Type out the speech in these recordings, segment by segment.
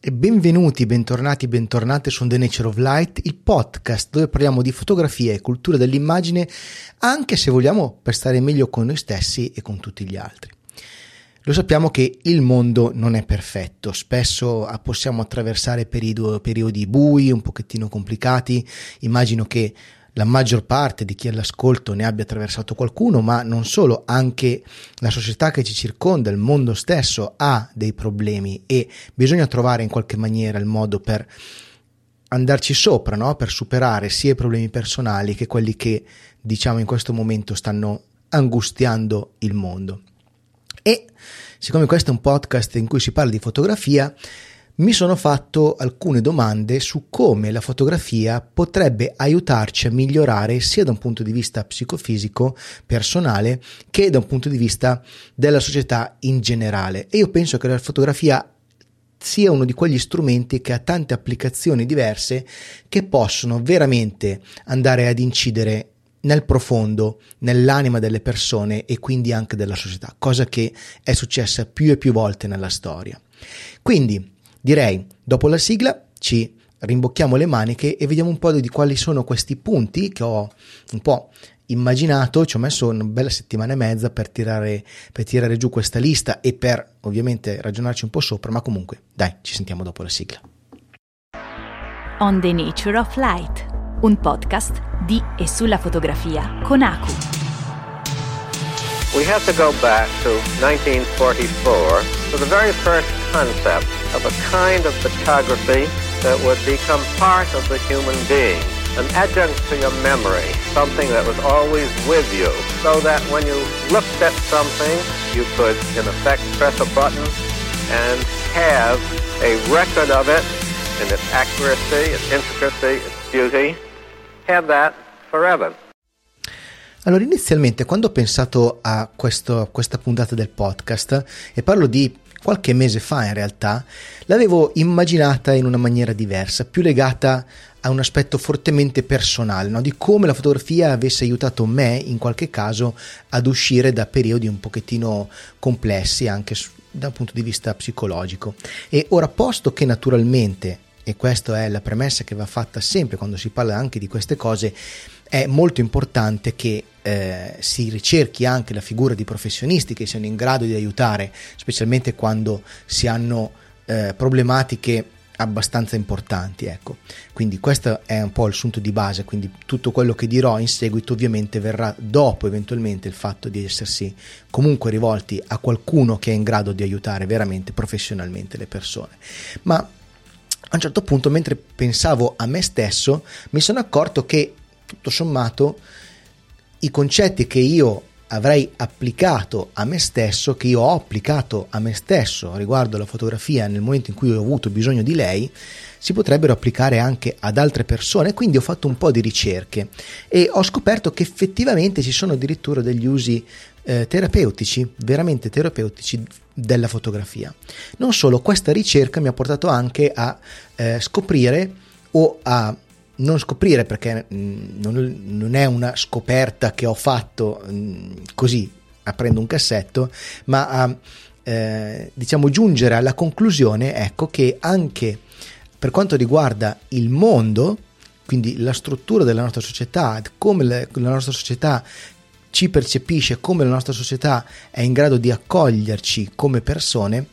E benvenuti, bentornati, bentornate su The Nature of Light, il podcast dove parliamo di fotografia e cultura dell'immagine, anche se vogliamo per stare meglio con noi stessi e con tutti gli altri. Lo sappiamo che il mondo non è perfetto, spesso possiamo attraversare periodi, bui, un pochettino complicati, immagino che la maggior parte di chi è all'ascolto ne abbia attraversato qualcuno, ma non solo, anche la società che ci circonda, il mondo stesso ha dei problemi e bisogna trovare in qualche maniera il modo per andarci sopra, no? per superare sia i problemi personali che quelli che diciamo in questo momento stanno angustiando il mondo. E siccome questo è un podcast in cui si parla di fotografia, mi sono fatto alcune domande su come la fotografia potrebbe aiutarci a migliorare sia da un punto di vista psicofisico, personale, che da un punto di vista della società in generale. E io penso che la fotografia sia uno di quegli strumenti che ha tante applicazioni diverse che possono veramente andare ad incidere nel profondo, nell'anima delle persone e quindi anche della società, cosa che è successa più e più volte nella storia. Quindi, Direi, dopo la sigla ci rimbocchiamo le maniche e vediamo un po' di quali sono questi punti che ho un po' immaginato, ci ho messo una bella settimana e mezza per tirare, per tirare giù questa lista e per ovviamente ragionarci un po' sopra, ma comunque dai, ci sentiamo dopo la sigla. On the Nature of Light, un podcast di e sulla fotografia con Aku. We have to go back to 1944 to the very first concept of a kind of photography that would become part of the human being, an adjunct to your memory, something that was always with you, so that when you looked at something, you could, in effect, press a button and have a record of it in its accuracy, its intricacy, its beauty, have that forever. Allora, inizialmente, quando ho pensato a, questo, questa puntata del podcast, e parlo di qualche mese fa in realtà, l'avevo immaginata in una maniera diversa, più legata a un aspetto fortemente personale, no? di come la fotografia avesse aiutato me in qualche caso ad uscire da periodi un pochettino complessi anche dal punto di vista psicologico. E ora, posto che naturalmente, e questa è la premessa che va fatta sempre quando si parla anche di queste cose, è molto importante che eh, si ricerchi anche la figura di professionisti che siano in grado di aiutare, specialmente quando si hanno eh, problematiche abbastanza importanti. Ecco. Quindi questo è un po' il sunto di base, quindi tutto quello che dirò in seguito ovviamente verrà dopo eventualmente il fatto di essersi comunque rivolti a qualcuno che è in grado di aiutare veramente professionalmente le persone. Ma a un certo punto, mentre pensavo a me stesso, mi sono accorto che tutto sommato i concetti che io avrei applicato a me stesso, che io ho applicato a me stesso riguardo alla fotografia nel momento in cui ho avuto bisogno di lei, si potrebbero applicare anche ad altre persone. Quindi ho fatto un po' di ricerche e ho scoperto che effettivamente ci sono addirittura degli usi eh, terapeutici, veramente terapeutici della fotografia. Non solo, questa ricerca mi ha portato anche a eh, scoprire o a non scoprire perché mm, non, non, è una scoperta che ho fatto mm, così aprendo un cassetto, ma a eh, diciamo giungere alla conclusione ecco che anche per quanto riguarda il mondo, quindi la struttura della nostra società, come la, la nostra società ci percepisce, come la nostra società è in grado di accoglierci come persone,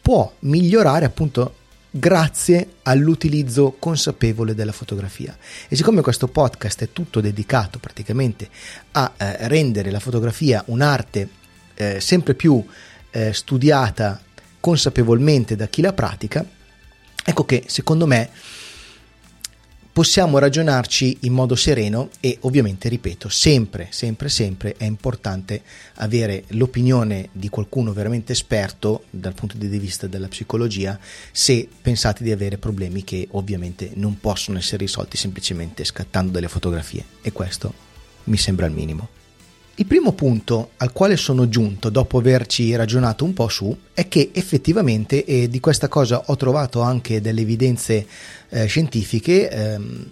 può migliorare appunto grazie all'utilizzo consapevole della fotografia. E siccome questo podcast è tutto dedicato praticamente a eh, rendere la fotografia un'arte eh, sempre più eh, studiata consapevolmente da chi la pratica, ecco che secondo me possiamo ragionarci in modo sereno e ovviamente, ripeto, sempre, sempre, sempre è importante avere l'opinione di qualcuno veramente esperto dal punto di vista della psicologia se pensate di avere problemi che ovviamente non possono essere risolti semplicemente scattando delle fotografie e questo mi sembra il minimo. Il primo punto al quale sono giunto dopo averci ragionato un po' su è che effettivamente, e di questa cosa ho trovato anche delle evidenze eh, scientifiche, ehm,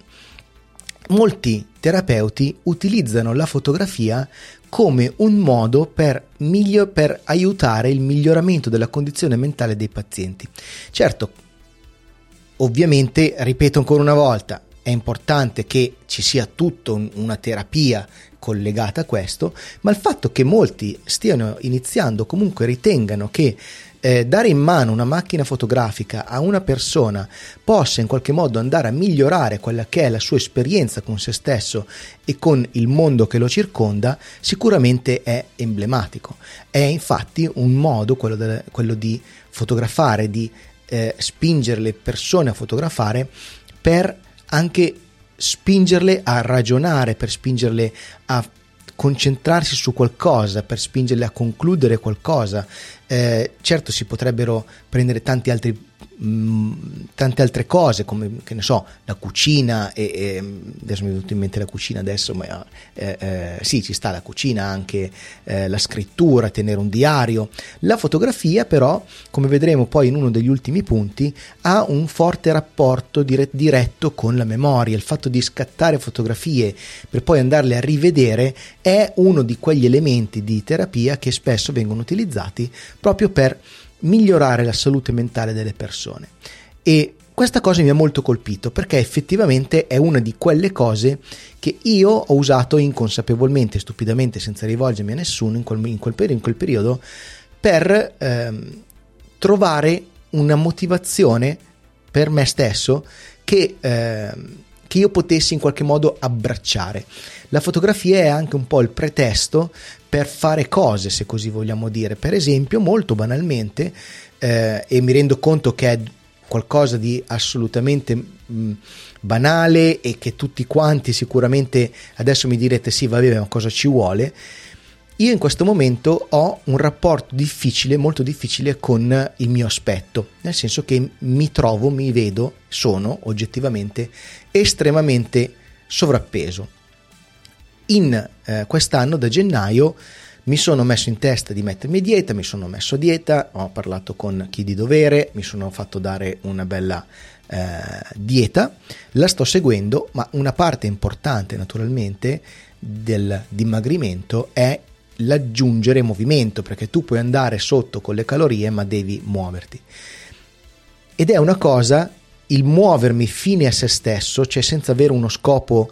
molti terapeuti utilizzano la fotografia come un modo per, miglio, per aiutare il miglioramento della condizione mentale dei pazienti. Certo, ovviamente, ripeto ancora una volta, è importante che ci sia tutta una terapia collegata a questo, ma il fatto che molti stiano iniziando, comunque ritengano che eh, dare in mano una macchina fotografica a una persona possa in qualche modo andare a migliorare quella che è la sua esperienza con se stesso e con il mondo che lo circonda, sicuramente è emblematico. È infatti un modo, quello, de, quello di fotografare, di eh, spingere le persone a fotografare per anche spingerle a ragionare, per spingerle a concentrarsi su qualcosa, per spingerle a concludere qualcosa. Eh, certo si potrebbero prendere tanti altri mm, tante altre cose come che ne so la cucina e, e adesso mi è venuto in mente la cucina adesso ma eh, eh, sì ci sta la cucina anche eh, la scrittura tenere un diario. La fotografia però come vedremo poi in uno degli ultimi punti ha un forte rapporto dire- diretto con la memoria. Il fatto di scattare fotografie per poi andarle a rivedere è uno di quegli elementi di terapia che spesso vengono utilizzati proprio per migliorare la salute mentale delle persone. E questa cosa mi ha molto colpito perché effettivamente è una di quelle cose che io ho usato inconsapevolmente, stupidamente, senza rivolgermi a nessuno in quel, in quel, in quel periodo per ehm, trovare una motivazione per me stesso che, ehm, che io potessi in qualche modo abbracciare. La fotografia è anche un po' il pretesto per fare cose, se così vogliamo dire. Per esempio, molto banalmente, eh, e mi rendo conto che è qualcosa di assolutamente mh, banale e che tutti quanti sicuramente adesso mi direte sì, va bene, ma cosa ci vuole? Io in questo momento ho un rapporto difficile, molto difficile con il mio aspetto, nel senso che mi trovo, mi vedo, sono oggettivamente estremamente sovrappeso. In eh, quest'anno da gennaio mi sono messo in testa di mettermi a dieta, mi sono messo a dieta, ho parlato con chi di dovere, mi sono fatto dare una bella eh, dieta, la sto seguendo, ma una parte importante naturalmente del dimagrimento è l'aggiungere movimento, perché tu puoi andare sotto con le calorie, ma devi muoverti. Ed è una cosa, il muovermi fine a se stesso, cioè senza avere uno scopo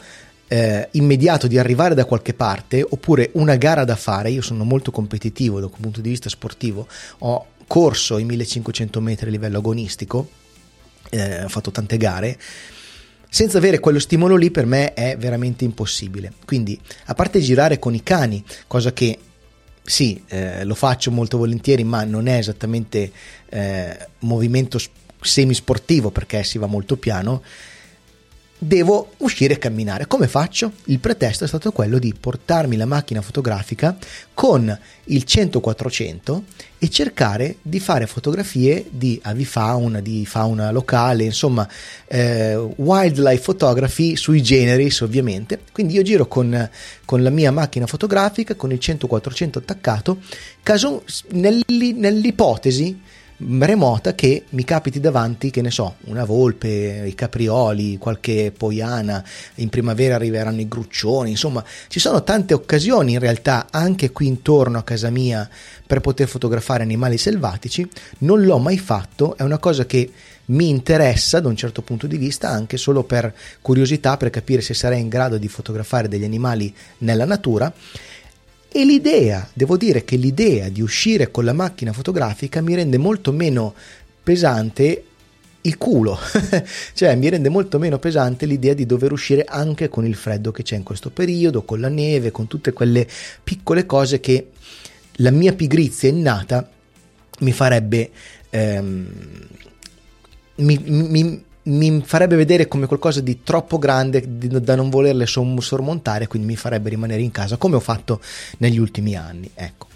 eh, immediato di arrivare da qualche parte oppure una gara da fare, io sono molto competitivo da un punto di vista sportivo, ho corso i 1500 metri a livello agonistico, eh, ho fatto tante gare, senza avere quello stimolo lì per me è veramente impossibile. Quindi, a parte girare con i cani, cosa che sì, eh, lo faccio molto volentieri, ma non è esattamente eh, movimento semisportivo perché si va molto piano devo uscire e camminare. Come faccio? Il pretesto è stato quello di portarmi la macchina fotografica con il 100-400 e cercare di fare fotografie di avifauna, di fauna locale, insomma, eh, wildlife photography sui generis ovviamente. Quindi io giro con, con la mia macchina fotografica con il 100-400 attaccato, caso nell'ipotesi remota che mi capiti davanti, che ne so, una volpe, i caprioli, qualche poiana, in primavera arriveranno i gruccioni, insomma, ci sono tante occasioni in realtà anche qui intorno a casa mia per poter fotografare animali selvatici, non l'ho mai fatto, è una cosa che mi interessa da un certo punto di vista anche solo per curiosità, per capire se sarei in grado di fotografare degli animali nella natura e l'idea, devo dire che l'idea di uscire con la macchina fotografica mi rende molto meno pesante il culo, cioè mi rende molto meno pesante l'idea di dover uscire anche con il freddo che c'è in questo periodo, con la neve, con tutte quelle piccole cose che la mia pigrizia innata mi farebbe ehm, mi, mi, mi farebbe vedere come qualcosa di troppo grande da non volerle sormontare, quindi mi farebbe rimanere in casa, come ho fatto negli ultimi anni. Ecco.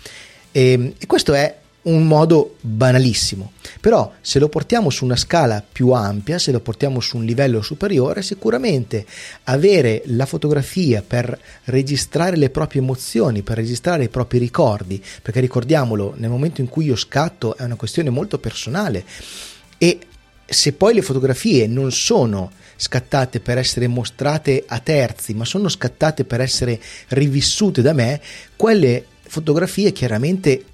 E, ehm, e questo è un modo banalissimo, però se lo portiamo su una scala più ampia, se lo portiamo su un livello superiore, sicuramente avere la fotografia per registrare le proprie emozioni, per registrare i propri ricordi, perché ricordiamolo, nel momento in cui io scatto è una questione molto personale e se poi le fotografie non sono scattate per essere mostrate a terzi, ma sono scattate per essere rivissute da me, quelle fotografie chiaramente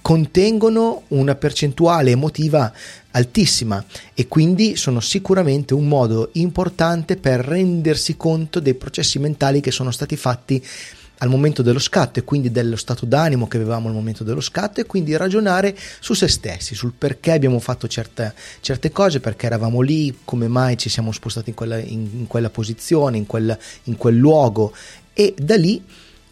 contengono una percentuale emotiva altissima e quindi sono sicuramente un modo importante per rendersi conto dei processi mentali che sono stati fatti al momento dello scatto e quindi dello stato d'animo che avevamo al momento dello scatto e quindi ragionare su se stessi, sul perché abbiamo fatto certe, certe cose, perché eravamo lì, come mai ci siamo spostati in quella, in, in quella posizione, in quel, in quel luogo e da lì,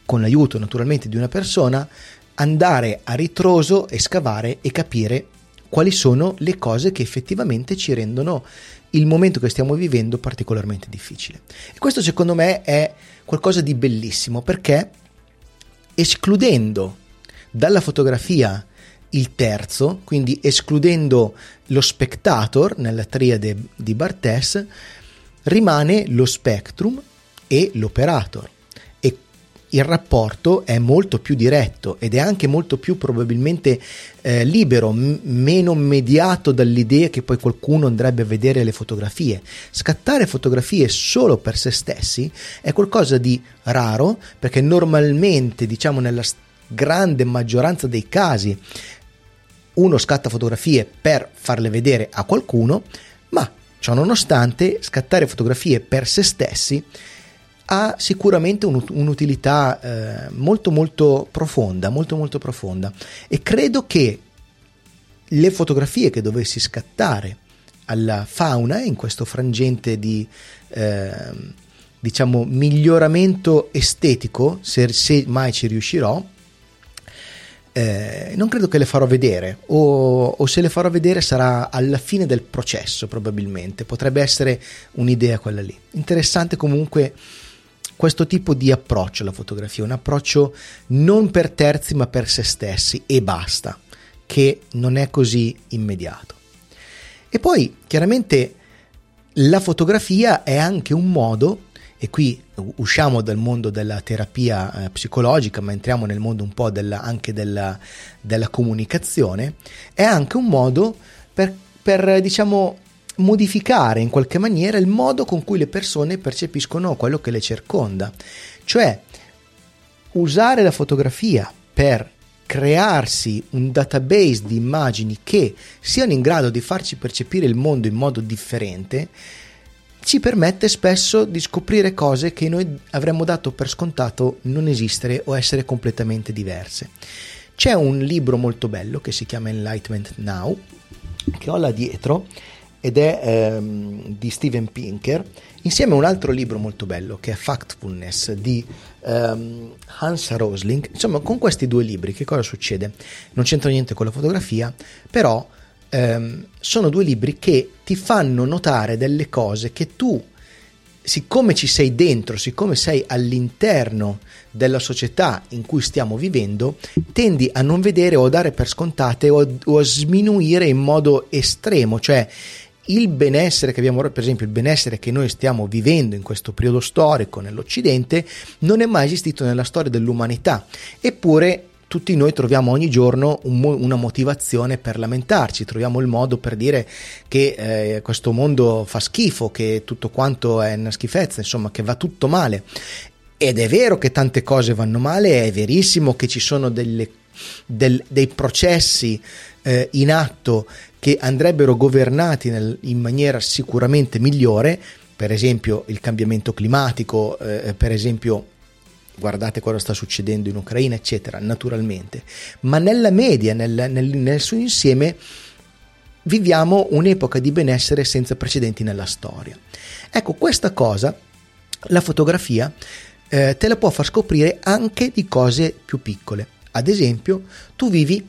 con l'aiuto naturalmente di una persona, andare a ritroso e scavare e capire quali sono le cose che effettivamente ci rendono il momento che stiamo vivendo particolarmente difficile. E questo secondo me è qualcosa di bellissimo perché escludendo dalla fotografia il terzo, quindi escludendo lo spectator nella triade di Barthes, rimane lo spectrum e l'operator il rapporto è molto più diretto ed è anche molto più probabilmente eh, libero, m- meno mediato dall'idea che poi qualcuno andrebbe a vedere le fotografie. Scattare fotografie solo per se stessi è qualcosa di raro perché normalmente, diciamo nella grande maggioranza dei casi, uno scatta fotografie per farle vedere a qualcuno, ma ciò nonostante scattare fotografie per se stessi ha sicuramente un, un'utilità eh, molto molto profonda, molto molto profonda. E credo che le fotografie che dovessi scattare alla fauna in questo frangente di eh, diciamo miglioramento estetico se, se mai ci riuscirò eh, non credo che le farò vedere. O, o, se le farò vedere sarà alla fine del processo probabilmente. Potrebbe essere un'idea quella lì. Interessante comunque questo tipo di approccio alla fotografia, un approccio non per terzi ma per se stessi e basta, che non è così immediato. E poi chiaramente la fotografia è anche un modo, e qui usciamo dal mondo della terapia eh, psicologica, ma entriamo nel mondo un po' della, anche della, della comunicazione, è anche un modo per, per diciamo modificare in qualche maniera il modo con cui le persone percepiscono quello che le circonda. Cioè, usare la fotografia per crearsi un database di immagini che siano in grado di farci percepire il mondo in modo differente ci permette spesso di scoprire cose che noi avremmo dato per scontato non esistere o essere completamente diverse. C'è un libro molto bello che si chiama Enlightenment Now, che ho là dietro, ed è ehm, di Steven Pinker, insieme a un altro libro molto bello che è Factfulness di ehm, Hans Rosling. Insomma, con questi due libri che cosa succede? Non c'entra niente con la fotografia, però ehm, sono due libri che ti fanno notare delle cose che tu siccome ci sei dentro, siccome sei all'interno della società in cui stiamo vivendo, tendi a non vedere o a dare per scontate o, o a sminuire in modo estremo, cioè il benessere che abbiamo, per esempio il benessere che noi stiamo vivendo in questo periodo storico nell'Occidente, non è mai esistito nella storia dell'umanità. Eppure tutti noi troviamo ogni giorno un, una motivazione per lamentarci, troviamo il modo per dire che eh, questo mondo fa schifo, che tutto quanto è una schifezza, insomma che va tutto male. Ed è vero che tante cose vanno male, è verissimo che ci sono delle, del, dei processi eh, in atto che andrebbero governati nel, in maniera sicuramente migliore, per esempio il cambiamento climatico, eh, per esempio guardate cosa sta succedendo in Ucraina, eccetera, naturalmente, ma nella media, nel, nel, nel suo insieme, viviamo un'epoca di benessere senza precedenti nella storia. Ecco, questa cosa, la fotografia, eh, te la può far scoprire anche di cose più piccole. Ad esempio, tu vivi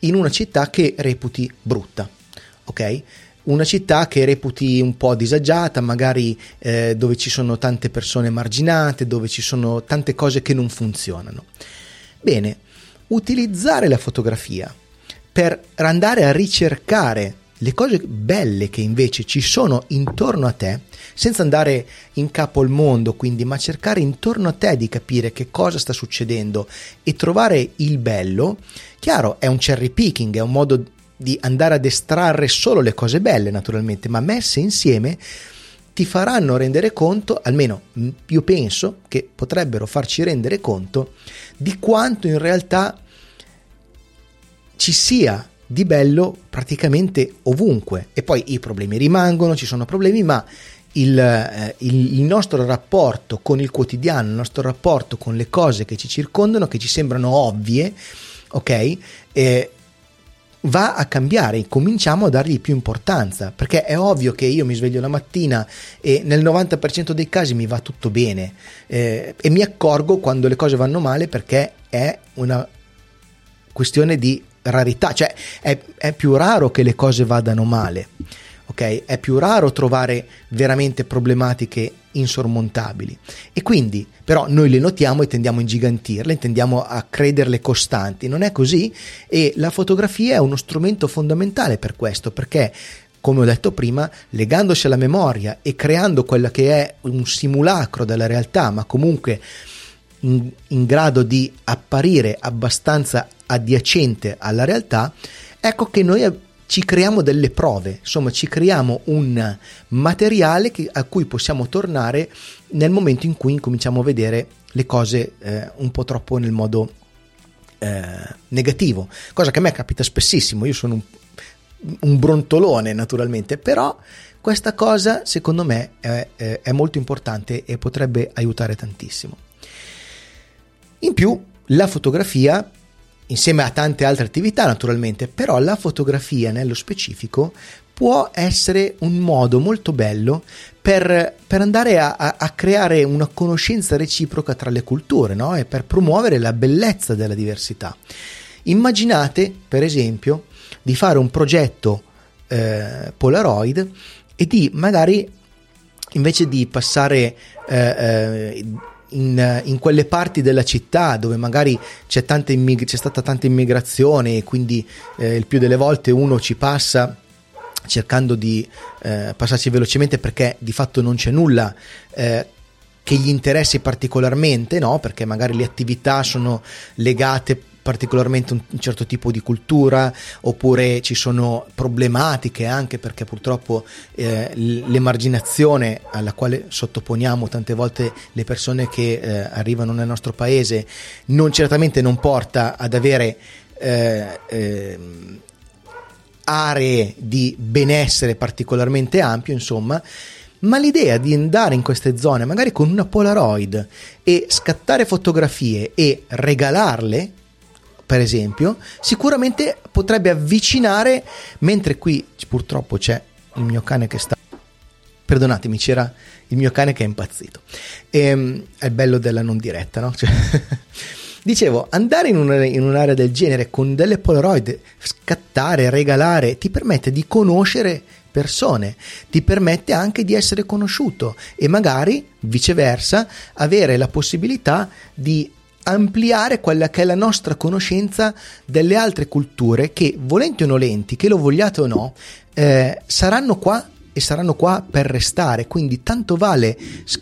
in una città che reputi brutta, ok? Una città che reputi un po' disagiata, magari eh, dove ci sono tante persone marginate, dove ci sono tante cose che non funzionano. Bene, utilizzare la fotografia per andare a ricercare le cose belle che invece ci sono intorno a te, senza andare in capo al mondo, quindi, ma cercare intorno a te di capire che cosa sta succedendo e trovare il bello, chiaro, è un cherry picking, è un modo di andare ad estrarre solo le cose belle, naturalmente, ma messe insieme ti faranno rendere conto, almeno io penso che potrebbero farci rendere conto di quanto in realtà ci sia di bello praticamente ovunque e poi i problemi rimangono, ci sono problemi, ma il, eh, il, nostro rapporto con il quotidiano, il nostro rapporto con le cose che ci circondano, che ci sembrano ovvie, ok? Eh, va a cambiare, cominciamo a dargli più importanza, perché è ovvio che io mi sveglio la mattina e nel 90% dei casi mi va tutto bene eh, e mi accorgo quando le cose vanno male perché è una questione di rarità, cioè è, è più raro che le cose vadano male. Okay? È più raro trovare veramente problematiche insormontabili e quindi però noi le notiamo e tendiamo a ingigantirle, tendiamo a crederle costanti, non è così e la fotografia è uno strumento fondamentale per questo perché come ho detto prima, legandosi alla memoria e creando quello che è un simulacro della realtà, ma comunque in, in grado di apparire abbastanza adiacente alla realtà, ecco che noi ci creiamo delle prove, insomma ci creiamo un materiale che, a cui possiamo tornare nel momento in cui incominciamo a vedere le cose eh, un po' troppo nel modo eh, negativo, cosa che a me capita spessissimo, io sono un, un brontolone naturalmente, però questa cosa secondo me è, è, è molto importante e potrebbe aiutare tantissimo. In più la fotografia insieme a tante altre attività naturalmente, però la fotografia nello specifico può essere un modo molto bello per, per andare a, a, a, creare una conoscenza reciproca tra le culture no? e per promuovere la bellezza della diversità. Immaginate, per esempio, di fare un progetto eh, Polaroid e di magari invece di passare eh, eh, in, in, quelle parti della città dove magari c'è, immig- c'è stata tanta immigrazione e quindi eh, il più delle volte uno ci passa cercando di eh, passarci velocemente perché di fatto non c'è nulla eh, che gli interessi particolarmente, no? perché magari le attività sono legate particolarmente un, certo tipo di cultura oppure ci sono problematiche anche perché purtroppo eh, l'emarginazione alla quale sottoponiamo tante volte le persone che eh, arrivano nel nostro paese non certamente non porta ad avere eh, ehm, aree di benessere particolarmente ampio insomma ma l'idea di andare in queste zone magari con una Polaroid e scattare fotografie e regalarle per esempio, sicuramente potrebbe avvicinare, mentre qui purtroppo c'è il mio cane che sta... Perdonatemi, c'era il mio cane che è impazzito. E, ehm, è il bello della non diretta, no? Cioè, dicevo, andare in, un, in un'area del genere con delle Polaroid, scattare, regalare, ti permette di conoscere persone, ti permette anche di essere conosciuto e magari viceversa avere la possibilità di ampliare quella che è la nostra conoscenza delle altre culture che, volenti o nolenti, che lo vogliate o no, eh, saranno qua e saranno qua per restare. Quindi tanto vale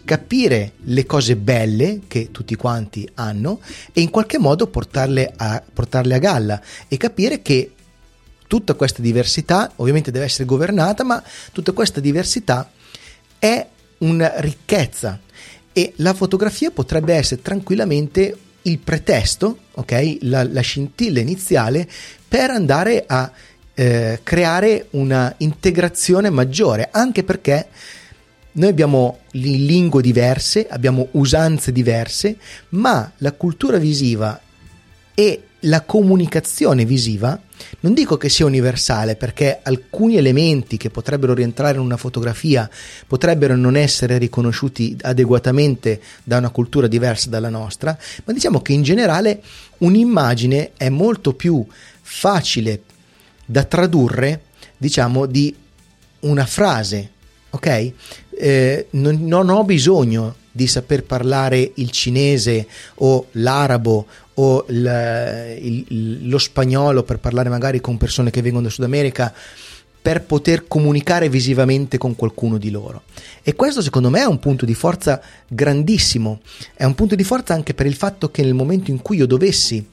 capire le cose belle che tutti quanti hanno e in qualche modo portarle a, portarle a galla e capire che tutta questa diversità ovviamente deve essere governata, ma tutta questa diversità è una ricchezza e la fotografia potrebbe essere tranquillamente il pretesto, ok, la, la scintilla iniziale per andare a eh, creare una integrazione maggiore, anche perché noi abbiamo lingue diverse, abbiamo usanze diverse, ma la cultura visiva e la comunicazione visiva non dico che sia universale perché alcuni elementi che potrebbero rientrare in una fotografia potrebbero non essere riconosciuti adeguatamente da una cultura diversa dalla nostra, ma diciamo che in generale un'immagine è molto più facile da tradurre, diciamo, di una frase, ok? Eh, non, non ho bisogno di saper parlare il cinese o l'arabo o il, il, lo spagnolo per parlare magari con persone che vengono da Sud America per poter comunicare visivamente con qualcuno di loro. E questo secondo me è un punto di forza grandissimo, è un punto di forza anche per il fatto che nel momento in cui io dovessi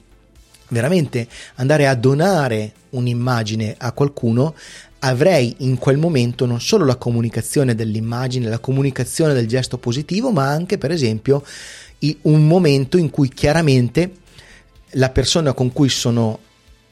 veramente andare a donare un'immagine a qualcuno, avrei in quel momento non solo la comunicazione dell'immagine, la comunicazione del gesto positivo, ma anche per esempio un momento in cui chiaramente la persona con cui sono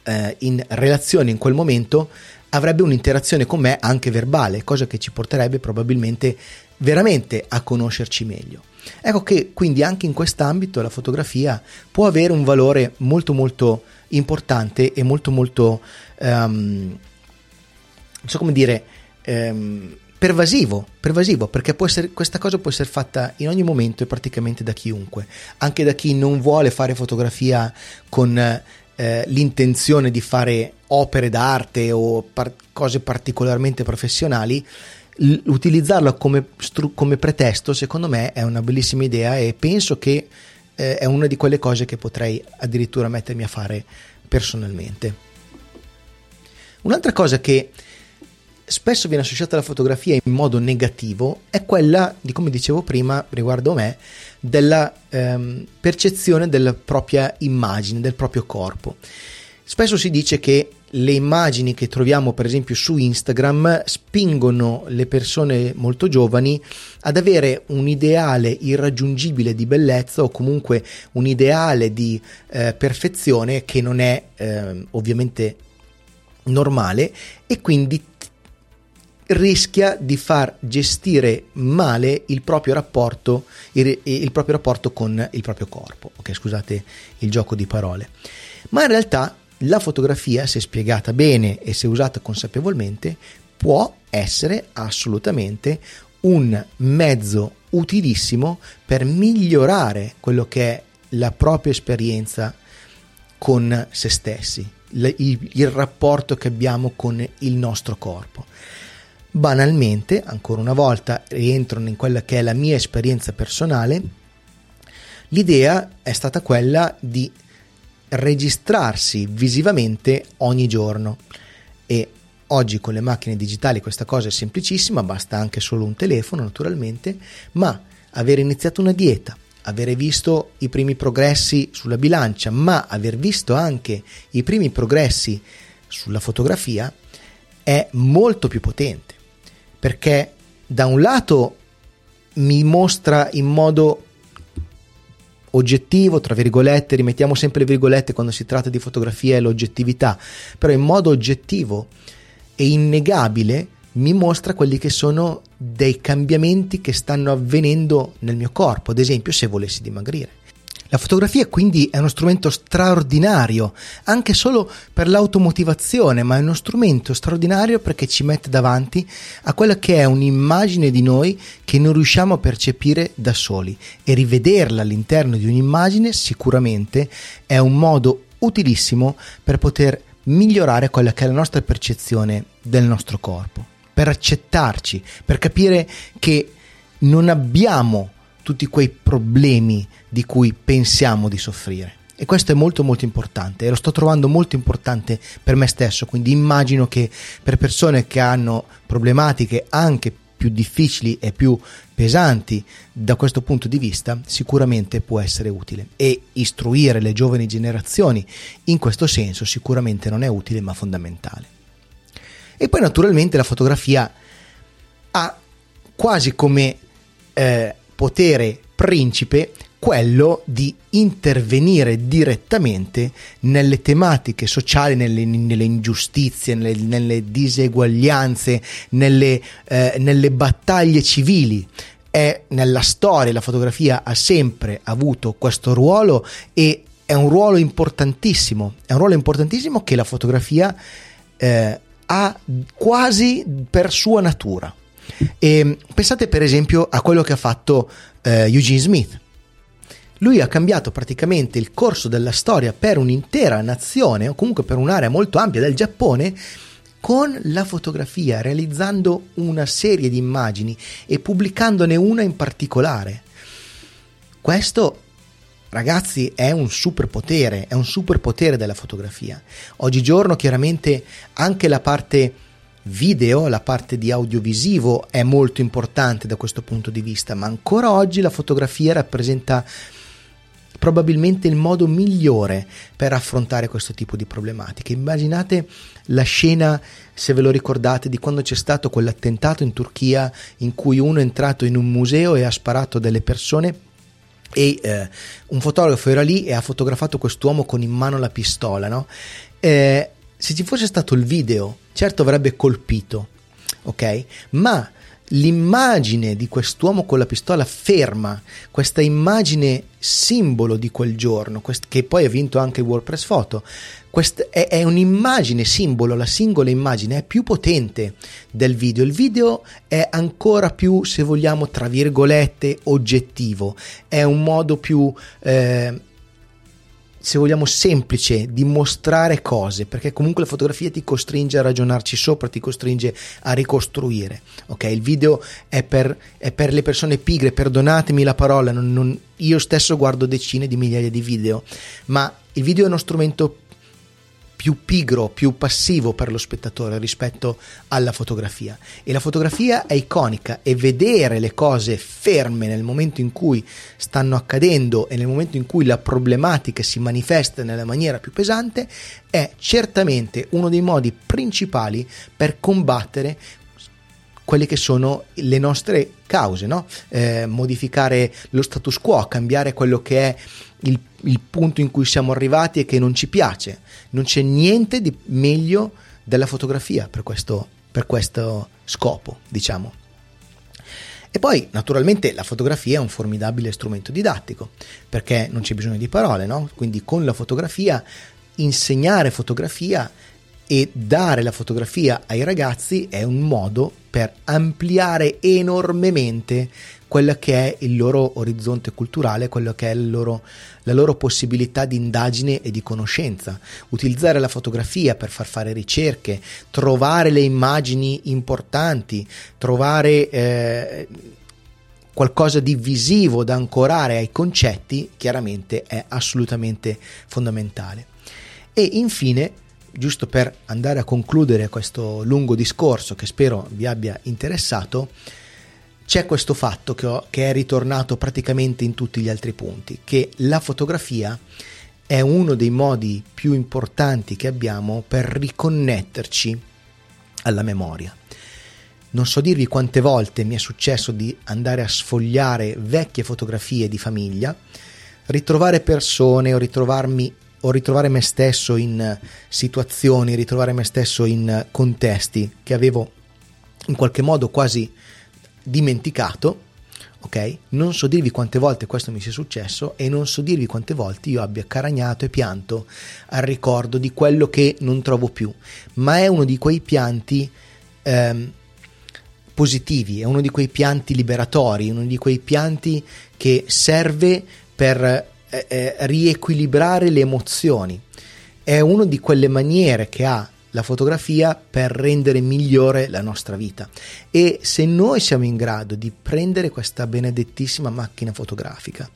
eh, in relazione in quel momento avrebbe un'interazione con me anche verbale, cosa che ci porterebbe probabilmente veramente a conoscerci meglio. Ecco che quindi anche in quest'ambito la fotografia può avere un valore molto molto importante e molto molto um, non so come dire um, pervasivo, pervasivo perché essere, questa cosa può essere fatta in ogni momento e praticamente da chiunque, anche da chi non vuole fare fotografia con eh, l'intenzione di fare opere d'arte o par- cose particolarmente professionali, l- utilizzarlo come, stru- come, pretesto secondo me è una bellissima idea e penso che eh, è una di quelle cose che potrei addirittura mettermi a fare personalmente. Un'altra cosa che spesso viene associata alla fotografia in modo negativo è quella di come dicevo prima riguardo me della ehm, percezione della propria immagine, del proprio corpo. Spesso si dice che le immagini che troviamo per esempio su Instagram spingono le persone molto giovani ad avere un ideale irraggiungibile di bellezza o comunque un ideale di eh, perfezione che non è eh, ovviamente normale e quindi rischia di far gestire male il proprio rapporto, il, il proprio rapporto con il proprio corpo. Ok, scusate il gioco di parole. Ma in realtà la fotografia, se spiegata bene e se usata consapevolmente, può essere assolutamente un mezzo utilissimo per migliorare quello che è la propria esperienza con se stessi, il, il rapporto che abbiamo con il nostro corpo banalmente, ancora una volta, rientro in quella che è la mia esperienza personale, l'idea è stata quella di registrarsi visivamente ogni giorno. E oggi con le macchine digitali questa cosa è semplicissima, basta anche solo un telefono naturalmente, ma aver iniziato una dieta, avere visto i primi progressi sulla bilancia, ma aver visto anche i primi progressi sulla fotografia è molto più potente perché da un lato mi mostra in modo oggettivo, tra virgolette, rimettiamo sempre le virgolette quando si tratta di fotografia e l'oggettività, però in modo oggettivo e innegabile mi mostra quelli che sono dei cambiamenti che stanno avvenendo nel mio corpo, ad esempio se volessi dimagrire. La fotografia quindi è uno strumento straordinario, anche solo per l'automotivazione, ma è uno strumento straordinario perché ci mette davanti a quella che è un'immagine di noi che non riusciamo a percepire da soli. E rivederla all'interno di un'immagine sicuramente è un modo utilissimo per poter migliorare quella che è la nostra percezione del nostro corpo, per accettarci, per capire che non abbiamo tutti quei problemi di cui pensiamo di soffrire. E questo è molto molto importante e lo sto trovando molto importante per me stesso, quindi immagino che per persone che hanno problematiche anche più difficili e più pesanti da questo punto di vista sicuramente può essere utile e istruire le giovani generazioni in questo senso sicuramente non è utile ma fondamentale. E poi naturalmente la fotografia ha quasi come eh, potere principe quello di intervenire direttamente nelle tematiche sociali, nelle, nelle ingiustizie, nelle, nelle, diseguaglianze, nelle, eh, nelle battaglie civili. È nella storia la fotografia ha sempre avuto questo ruolo e è un ruolo importantissimo, è un ruolo importantissimo che la fotografia eh, ha quasi per sua natura. E pensate per esempio a quello che ha fatto eh, Eugene Smith. Lui ha cambiato praticamente il corso della storia per un'intera nazione o comunque per un'area molto ampia del Giappone con la fotografia, realizzando una serie di immagini e pubblicandone una in particolare. Questo ragazzi è un superpotere, è un superpotere della fotografia. Oggigiorno chiaramente anche la parte video, la parte di audiovisivo è molto importante da questo punto di vista, ma ancora oggi la fotografia rappresenta probabilmente il modo migliore per affrontare questo tipo di problematiche. Immaginate la scena, se ve lo ricordate, di quando c'è stato quell'attentato in Turchia in cui uno è entrato in un museo e ha sparato delle persone e eh, un fotografo era lì e ha fotografato quest'uomo con in mano la pistola, no? eh, se ci fosse stato il video, certo avrebbe colpito, ok? Ma l'immagine di quest'uomo con la pistola ferma, questa immagine simbolo di quel giorno, quest- che poi ha vinto anche WordPress Photo, quest- è, è, un'immagine simbolo, la singola immagine è più potente del video. Il video è ancora più, se vogliamo, tra virgolette, oggettivo, è un modo più... Eh, se vogliamo, semplice di mostrare cose, perché comunque la fotografia ti costringe a ragionarci sopra, ti costringe a ricostruire. Ok, il video è per, è per le persone pigre, perdonatemi la parola, non, non, io stesso guardo decine di migliaia di video, ma il video è uno strumento più pigro, più passivo per lo spettatore rispetto alla fotografia. E la fotografia è iconica e vedere le cose ferme nel momento in cui stanno accadendo e nel momento in cui la problematica si manifesta nella maniera più pesante è certamente uno dei modi principali per combattere quelle che sono le nostre cause, no? eh, modificare lo status quo, cambiare quello che è il, il punto in cui siamo arrivati e che non ci piace. Non c'è niente di meglio della fotografia per questo, per questo scopo, diciamo. E poi, naturalmente, la fotografia è un formidabile strumento didattico, perché non c'è bisogno di parole, no? Quindi con la fotografia, insegnare fotografia e dare la fotografia ai ragazzi è un modo per ampliare enormemente quello che è il loro orizzonte culturale, quello che è loro, la loro possibilità di indagine e di conoscenza. Utilizzare la fotografia per far fare ricerche, trovare le immagini importanti, trovare eh, qualcosa di visivo da ancorare ai concetti, chiaramente è assolutamente fondamentale. E infine giusto per andare a concludere questo lungo discorso che spero vi abbia interessato, c'è questo fatto che, ho, che, è ritornato praticamente in tutti gli altri punti, che la fotografia è uno dei modi più importanti che abbiamo per riconnetterci alla memoria. Non so dirvi quante volte mi è successo di andare a sfogliare vecchie fotografie di famiglia, ritrovare persone o ritrovarmi o ritrovare me stesso in situazioni, ritrovare me stesso in contesti che avevo in qualche modo quasi dimenticato, ok? Non so dirvi quante volte questo mi sia successo e non so dirvi quante volte io abbia caragnato e pianto al ricordo di quello che non trovo più, ma è uno di quei pianti ehm, positivi, è uno di quei pianti liberatori, uno di quei pianti che serve per eh, eh, riequilibrare le emozioni. È una di quelle maniere che ha la fotografia per rendere migliore la nostra vita. E se noi siamo in grado di prendere questa benedettissima macchina fotografica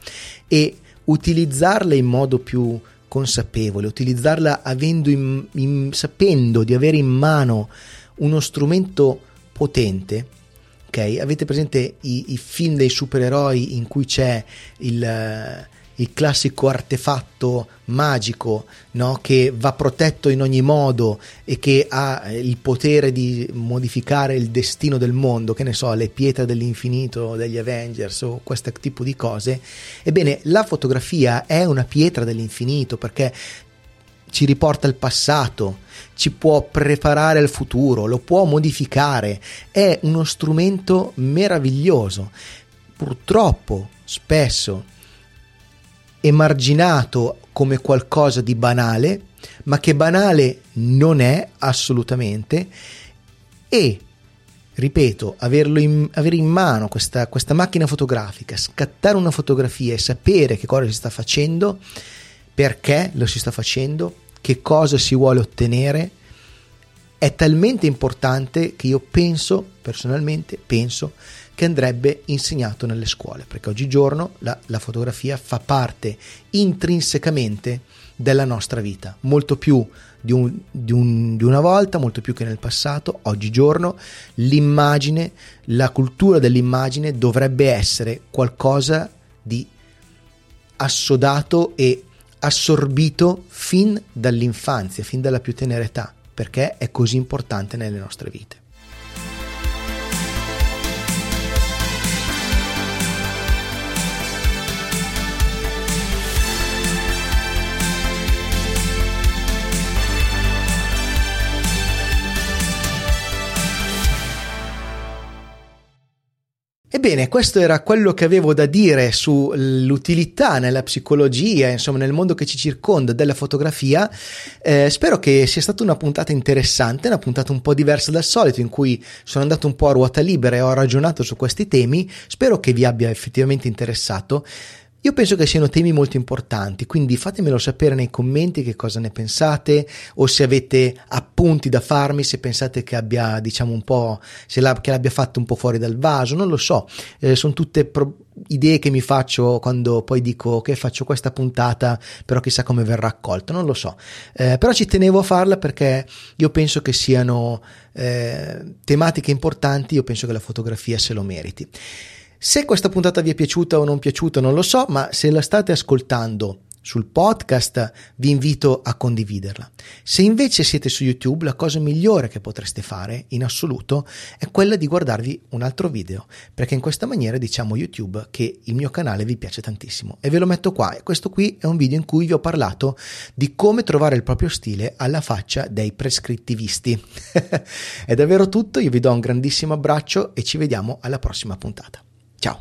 e utilizzarla in modo più consapevole, utilizzarla in, in, sapendo di avere in mano uno strumento potente, ok? Avete presente i, i film dei supereroi in cui c'è il il classico artefatto magico no? che va protetto in ogni modo e che ha eh, il potere di modificare il destino del mondo, che ne so, le pietre dell'infinito degli Avengers o questo tipo di cose, ebbene la fotografia è una pietra dell'infinito perché ci riporta al passato, ci può preparare al futuro, lo può modificare, è uno strumento meraviglioso. Purtroppo, spesso, emarginato come qualcosa di banale, ma che banale non è assolutamente. E ripeto, in, avere in mano questa, questa, macchina fotografica, scattare una fotografia e sapere che cosa si sta facendo, perché lo si sta facendo, che cosa si vuole ottenere, è talmente importante che io penso, personalmente, penso che andrebbe insegnato nelle scuole, perché oggigiorno la, la fotografia fa parte intrinsecamente della nostra vita, molto più di, un, di, un, di, una volta, molto più che nel passato, oggigiorno l'immagine, la cultura dell'immagine dovrebbe essere qualcosa di assodato e assorbito fin dall'infanzia, fin dalla più tenera età, perché è così importante nelle nostre vite. Ebbene, questo era quello che avevo da dire sull'utilità nella psicologia, insomma nel mondo che ci circonda della fotografia. Eh, spero che sia stata una puntata interessante, una puntata un po' diversa dal solito, in cui sono andato un po' a ruota libera e ho ragionato su questi temi. Spero che vi abbia effettivamente interessato. Io penso che siano temi molto importanti, quindi fatemelo sapere nei commenti che cosa ne pensate o se avete appunti da farmi, se pensate che abbia, diciamo un po', se la, che l'abbia fatto un po' fuori dal vaso, non lo so, eh, sono tutte pro- idee che mi faccio quando poi dico che faccio questa puntata, però chissà come verrà accolta, non lo so, eh, però ci tenevo a farla perché io penso che siano eh, tematiche importanti, io penso che la fotografia se lo meriti. Se questa puntata vi è piaciuta o non piaciuta non lo so, ma se la state ascoltando sul podcast vi invito a condividerla. Se invece siete su YouTube, la cosa migliore che potreste fare in assoluto è quella di guardarvi un altro video, perché in questa maniera diciamo YouTube che il mio canale vi piace tantissimo e ve lo metto qua. Questo qui è un video in cui vi ho parlato di come trovare il proprio stile alla faccia dei prescrittivisti. è davvero tutto, io vi do un grandissimo abbraccio e ci vediamo alla prossima puntata. Chao.